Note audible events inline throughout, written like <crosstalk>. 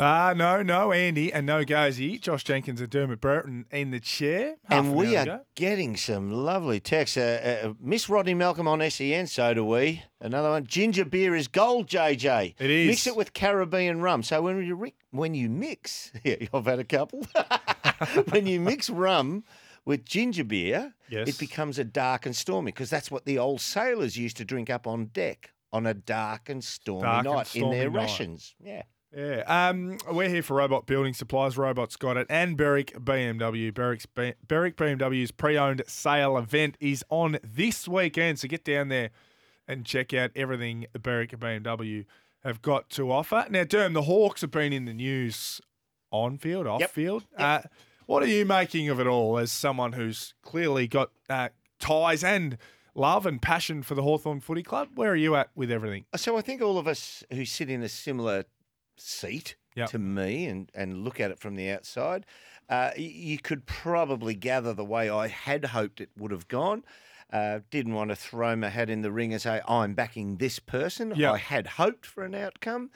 Ah, no, no, Andy, and no Gozy. Josh Jenkins and Dermott Brereton in the chair. and we hour are ago. getting some lovely texts. Uh, uh, Miss Rodney Malcolm on SEN, so do we. Another one. Ginger beer is gold, JJ. It is. Mix it with Caribbean rum. So when you ri- when you mix, <laughs> yeah, I've had a couple. <laughs> when you mix rum with ginger beer, Yes. it becomes a dark and stormy because that's what the old sailors used to drink up on deck on a dark and stormy Dark and night in their night. rations. Yeah. Yeah, um, we're here for Robot Building Supplies. Robots got it, and Berwick BMW. Berwick's B- Berwick BMW's pre-owned sale event is on this weekend, so get down there and check out everything Berwick BMW have got to offer. Now, Derm, the Hawks have been in the news on field, off Yep. field. Uh, what are you making of it all as someone who's clearly got uh, ties and love and passion for the Hawthorn Footy Club? Where are you at with everything? So I think all of us who sit in a similar seat Yep. to me and, and look at it from the outside, uh, you could probably gather the way I had hoped it would have gone. Uh, didn't want to throw my hat in the ring and say I'm backing this person. Yep. I had hoped for an outcome.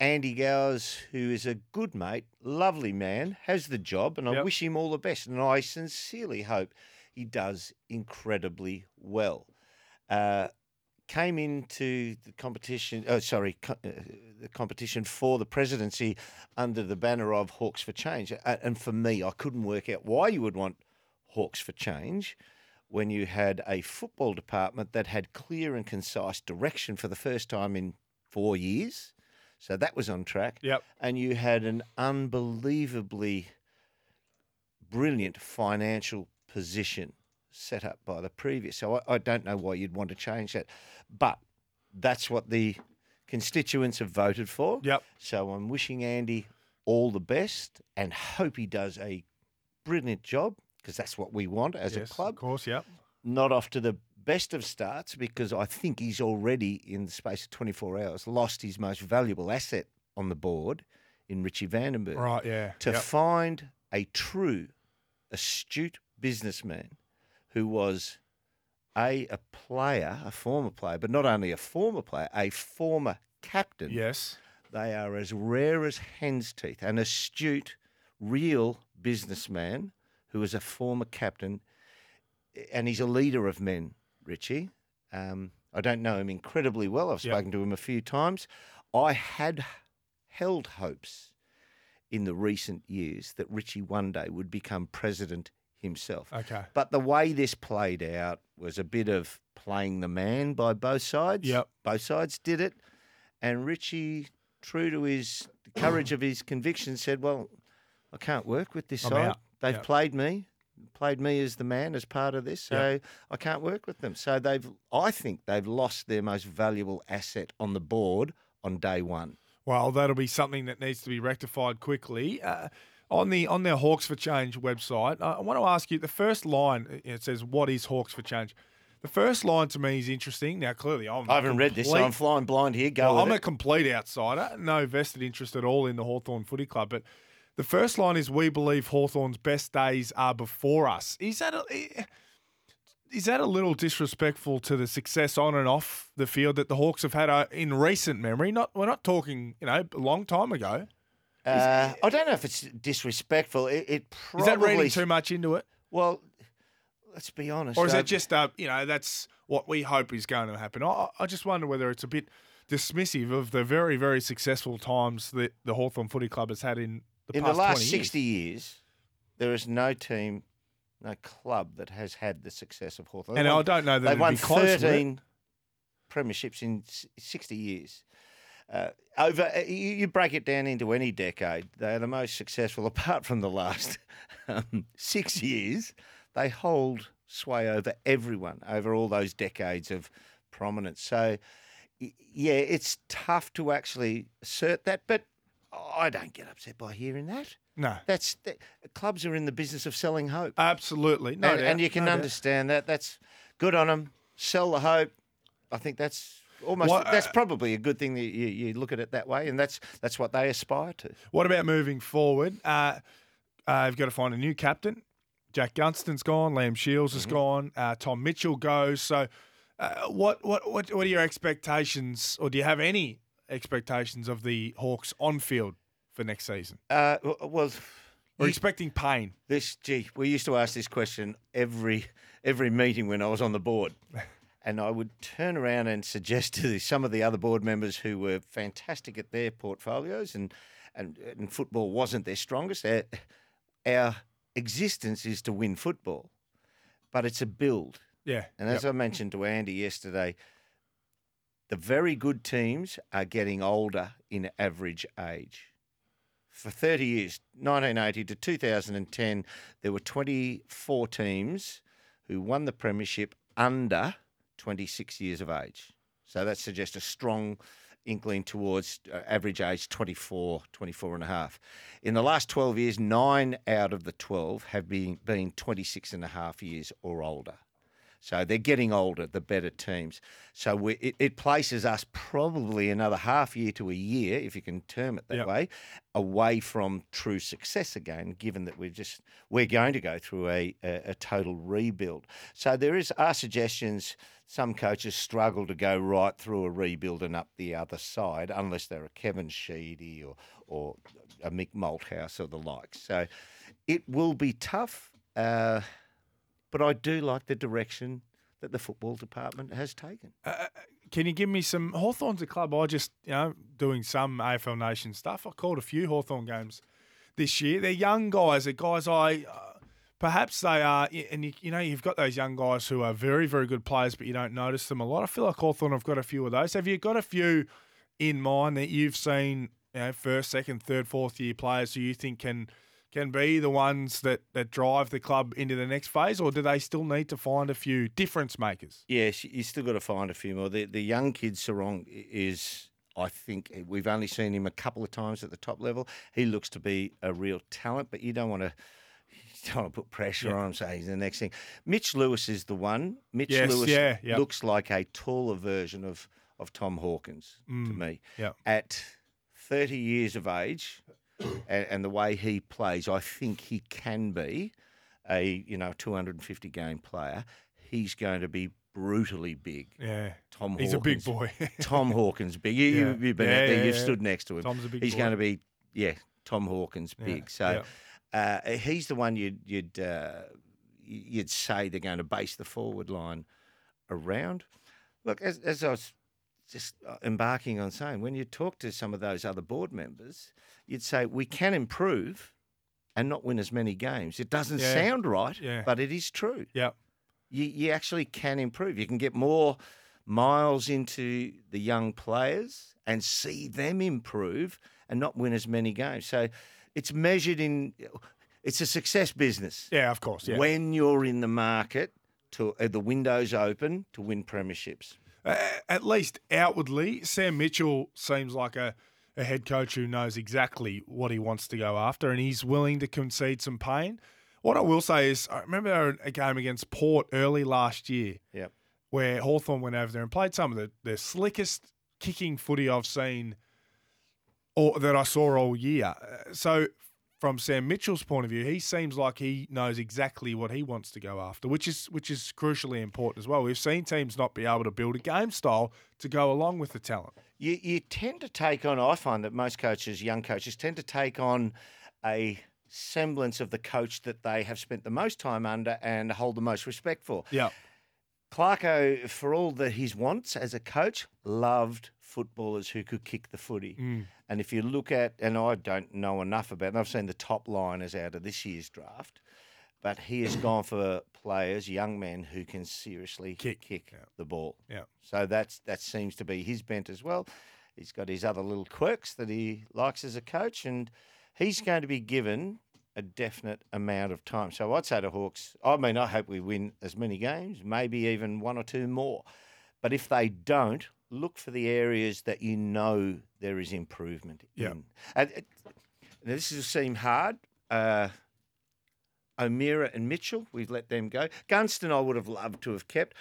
Andy Gowers, who is a good mate, lovely man, has the job, and I Yep. wish him all the best. And I sincerely hope he does incredibly well. Uh, came into the competition. Oh, sorry, co- uh, the competition for the presidency under the banner of Hawks for Change. A- And for me, I couldn't work out why you would want Hawks for Change when you had a football department that had clear and concise direction for the first time in four years. So that was on track. Yep. And you had an unbelievably brilliant financial position set up by the previous. So I, I don't know why you'd want to change that. But that's what the constituents have voted for. Yep. So I'm wishing Andy all the best and hope he does a brilliant job because that's what we want as yes, a club. of course. Yep. Not off to the best of starts because I think he's already, in the space of 24 hours, lost his most valuable asset on the board in Richie Vandenberg Right. Yeah. to Yep. find a true, astute businessman who was a a player, a former player, but not only a former player, a former captain. Yes. They are as rare as hen's teeth. An astute, real businessman who is a former captain, and he's a leader of men. Richie, um, I don't know him incredibly well. I've Yep. spoken to him a few times. I had held hopes in the recent years that Richie one day would become president himself. Okay. But the way this played out was a bit of playing the man by both sides. Yep. Both sides did it. And Richie, true to his the courage of his convictions, said, Well, I can't work with this I'm side. out." They've Yep. played me, played me as the man as part of this, so I can't work with them. So they've I think they've lost their most valuable asset on the board on day one. Well, that'll be something that needs to be rectified quickly. Uh, on the on their Hawks for Change website, I want to ask you the first line. It says, "What is Hawks for Change?" The first line to me is interesting. Now, clearly, I'm I haven't read this, so I'm flying blind here. Go Well, I'm a complete outsider, no vested interest at all in the Hawthorn Footy Club. But the first line is, "We believe Hawthorn's best days are before us." Is that a, is that a little disrespectful to the success on and off the field that the Hawks have had uh, in recent memory? Not we're not talking, you know, a long time ago. Uh, I don't know if it's disrespectful. It, it Is that probably reading too much into it, well. Let's be honest. or is that just uh, you know that's what we hope is going to happen? I, I just wonder whether it's a bit dismissive of the very very successful times that the Hawthorn Footy Club has had in the in the last 20 years. sixty years, there is no team, no club that has had the success of Hawthorn. And I don't know that they've won thirteen premierships in sixty years. Uh, over, uh, you, you break it down into any decade, they are the most successful. <laughs> Apart from the last um, six years, they hold sway over everyone over all those decades of prominence. So, yeah, it's tough to actually assert that, but I don't get upset by hearing that. No, That's that, clubs are in the business of selling hope, absolutely. No and, doubt, and you can no doubt. understand that. That's good on them. Sell the hope. I think that's almost What, that's uh, probably a good thing that you, you look at it that way, and that's that's what they aspire to. What about moving forward? Uh, uh, you've got to find a new captain. Jack Gunston's gone. Liam Shiels Mm-hmm. has gone. Uh, Tom Mitchell goes. So, uh, what, what what what are your expectations, or do you have any expectations of the Hawks on field for next season? Uh, well, We're you- expecting pain. This, gee, we used to ask this question every every meeting when I was on the board, <laughs> and I would turn around and suggest to the- <laughs> some of the other board members who were fantastic at their portfolios, and and, and football wasn't their strongest. Our, our existence is to win football, but it's a build. Yeah. And as I mentioned to Andy yesterday, the very good teams are getting older in average age. For 30 years, 1980 to 2010, there were 24 teams who won the Premiership under 26 years of age. So that suggests a strong inkling towards uh, average age 24, 24 and a half. In the last 12 years, nine out of the 12 have been, been 26 and a half years or older. So they're getting older, the better teams. So we, it, it places us probably another half year to a year, if you can term it that Yep. way, away from true success again. Given that we're just we're going to go through a, a, a total rebuild. So there is our suggestions. Some coaches struggle to go right through a rebuild and up the other side, unless they're a Kevin Sheedy or or a Mick Malthouse or the like. So it will be tough. Uh, but I do like the direction that the football department has taken. Uh, can you give me some Hawthorn's a club? I just you know doing some AFL Nation stuff. I called a few Hawthorn games this year. They're young guys. They're guys I. Uh, Perhaps they are, and you, you know, you've got those young guys who are very, very good players, but you don't notice them a lot. I feel like Hawthorn have got a few of those. Have you got a few in mind that you've seen, you know, first, second, third, fourth year players who you think can can be the ones that, that drive the club into the next phase, or do they still need to find a few difference makers? Yes, you still got to find a few more. The the young kid Sarong is, I think, eh, we've only seen him a couple of times at the top level. He looks to be a real talent, but you don't want to. You don't want to put pressure on him. Say he's the next thing. Mitch Lewis is the one. Mitch Yes, Lewis yeah, yep. looks like a taller version of of Tom Hawkins to mm, me. Yep. At thirty years of age, <clears throat> and, and the way he plays, I think he can be a you know 250 game player. He's going to be brutally big. Yeah. Tom He's a big boy. <laughs> Tom Hawkins big. You, Yeah. you, have been Yeah, out there. yeah, You've stood next to him. Tom's a big He's boy. going to be yeah. Tom Hawkins big. So uh, he's the one you'd you'd uh, you'd say they're going to base the forward line around. Look, as, as I was just uh, embarking on saying, when you talk to some of those other board members, you'd say we can improve and not win as many games. It doesn't Yeah. sound right, Yeah. but it is true Yep. you, you actually can improve. You can get more miles into the young players and see them improve and not win as many games. So it's measured in, it's a success business Yeah, of course. Yeah. when you're in the market to uh, the windows open to win premierships. At least outwardly, Sam Mitchell seems like a, a head coach who knows exactly what he wants to go after and he's willing to concede some pain. What I will say is, I remember a game against Port early last year Yep. where Hawthorn went over there and played some of the, the slickest kicking footy I've seen or that I saw all year. Uh, So, from Sam Mitchell's point of view, he seems like he knows exactly what he wants to go after, which is which is crucially important as well. We've seen teams not be able to build a game style to go along with the talent. You, you tend to take on, I find that most coaches, young coaches, tend to take on a semblance of the coach that they have spent the most time under and hold the most respect for. Yeah, Clarko, for all that his wants as a coach, loved footballers who could kick the footy. Mm. And if you look at, and I don't know enough about, and I've seen the top liners out of this year's draft, but he has gone for players, young men who can seriously Kick, kick, yeah. the ball. yeah. So that's that seems to be his bent as well. He's got his other little quirks that he likes as a coach, and he's going to be given a definite amount of time. So I'd say to Hawks, I mean, I hope we win as many games, maybe even one or two more. But if they don't, look for the areas that you know there is improvement Yeah. in. And it, this will seem hard. Uh, O'Meara and Mitchell, we've let them go. Gunston, I would have loved to have kept.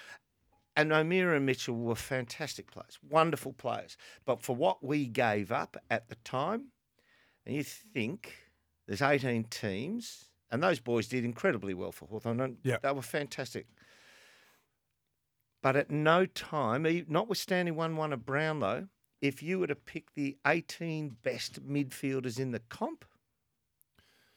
And O'Meara and Mitchell were fantastic players, wonderful players. But for what we gave up at the time, and you think there's 18 teams, and those boys did incredibly well for Hawthorn. Yeah. They were fantastic. But at no time, notwithstanding 1 1 of Brownlow, if you were to pick the 18 best midfielders in the comp,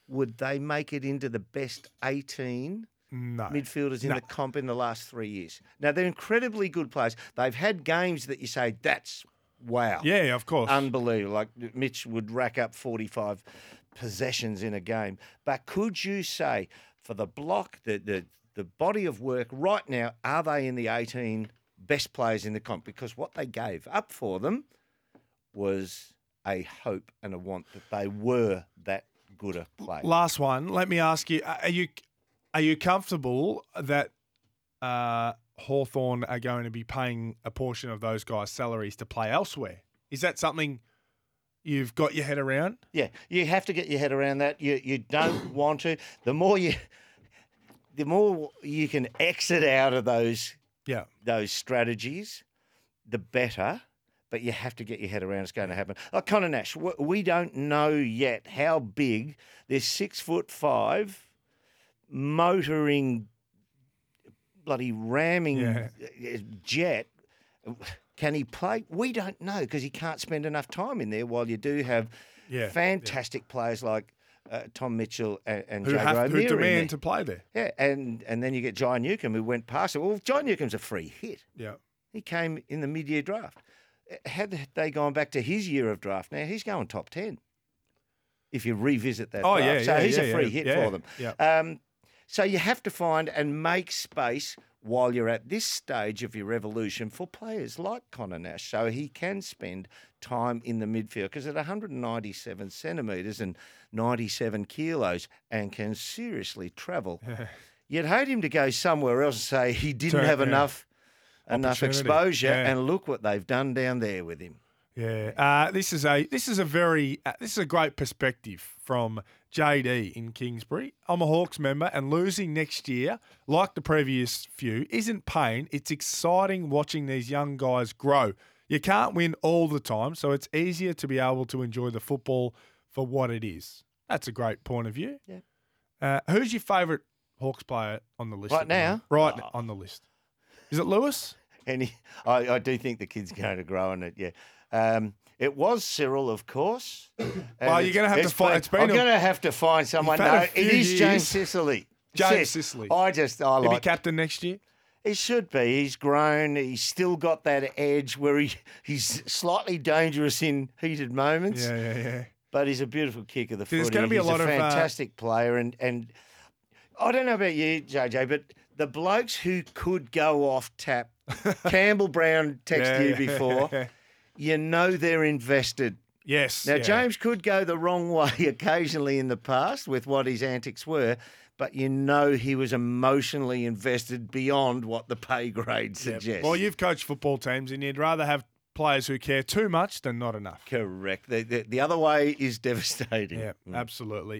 would they make it into the best 18 No. midfielders in No. the comp in the last three years? Now, they're incredibly good players. They've had games that you say, that's wow. Yeah, of course. Unbelievable. Like Mitch would rack up 45 possessions in a game. But could you say, for the block, the, the, the body of work right now, are they in the 18 best players in the comp? Because what they gave up for them was a hope and a want that they were that good a player. Last one. Let me ask you: Are you are you comfortable that uh, Hawthorn are going to be paying a portion of those guys' salaries to play elsewhere? Is that something you've got your head around? Yeah, you have to get your head around that. You you don't want to. The more you, the more you can exit out of those Yeah. those strategies, the better. But you have to get your head around it's going to happen. Like Conor Nash, we don't know yet how big this six foot five motoring, bloody ramming Yeah. jet. Can he play? We don't know because he can't spend enough time in there. While you do have Yeah, yeah. fantastic players like uh, Tom Mitchell and, and Who have who demand to play there? Yeah, and and then you get John Newcombe who went past it. Well, John Newcombe's a free hit. Yeah. He came in the mid-year draft. Uh, Had they gone back to his year of draft now, he's going top ten. If you revisit that, Oh, draft. yeah, so yeah, he's yeah, a free yeah, hit yeah, for them. yeah. Um, so you have to find and make space while you're at this stage of your evolution for players like Conor Nash, so he can spend time in the midfield because at 197 centimetres and 97 kilos and can seriously travel. <laughs> You'd hate him to go somewhere else and say he didn't have yeah. enough enough exposure, yeah. and look what they've done down there with him. Yeah, uh, this is a this is a very uh, this is a great perspective from JD in Kingsbury. I'm a Hawks member, and losing next year, like the previous few, isn't pain. It's exciting watching these young guys grow. You can't win all the time, so it's easier to be able to enjoy the football for what it is. That's a great point of view. Yeah. Uh, who's your favourite Hawks player on the list Right at the moment? now? Right Oh. on the list. Is it Lewis? He, I, I do think the kid's going to grow in it. Yeah. Um, it was Cyril, of course. <coughs> Well, you're gonna have to find- been- it's been I'm a- going to have to find someone. had a No, it few is James years. Sicily. James Sis- Sicily. I just I He'll be like. captain next year. He should be. He's grown. He's still got that edge where he, he's slightly dangerous in heated moments. Yeah, yeah, yeah. but he's a beautiful kick of the There's footy. gonna be a He's lot of, uh, fantastic player, and and I don't know about you, JJ, but the blokes who could go off tap, <laughs> Campbell Brown texted Yeah, you before, yeah. you know they're invested. Yes. Now yeah. James could go the wrong <laughs> way occasionally in the past with what his antics were. But you know he was emotionally invested beyond what the pay grade suggests. Well, you've coached football teams, and you'd rather have players who care too much than not enough. Correct. The, the, the other way is devastating. Yeah, Mm. absolutely.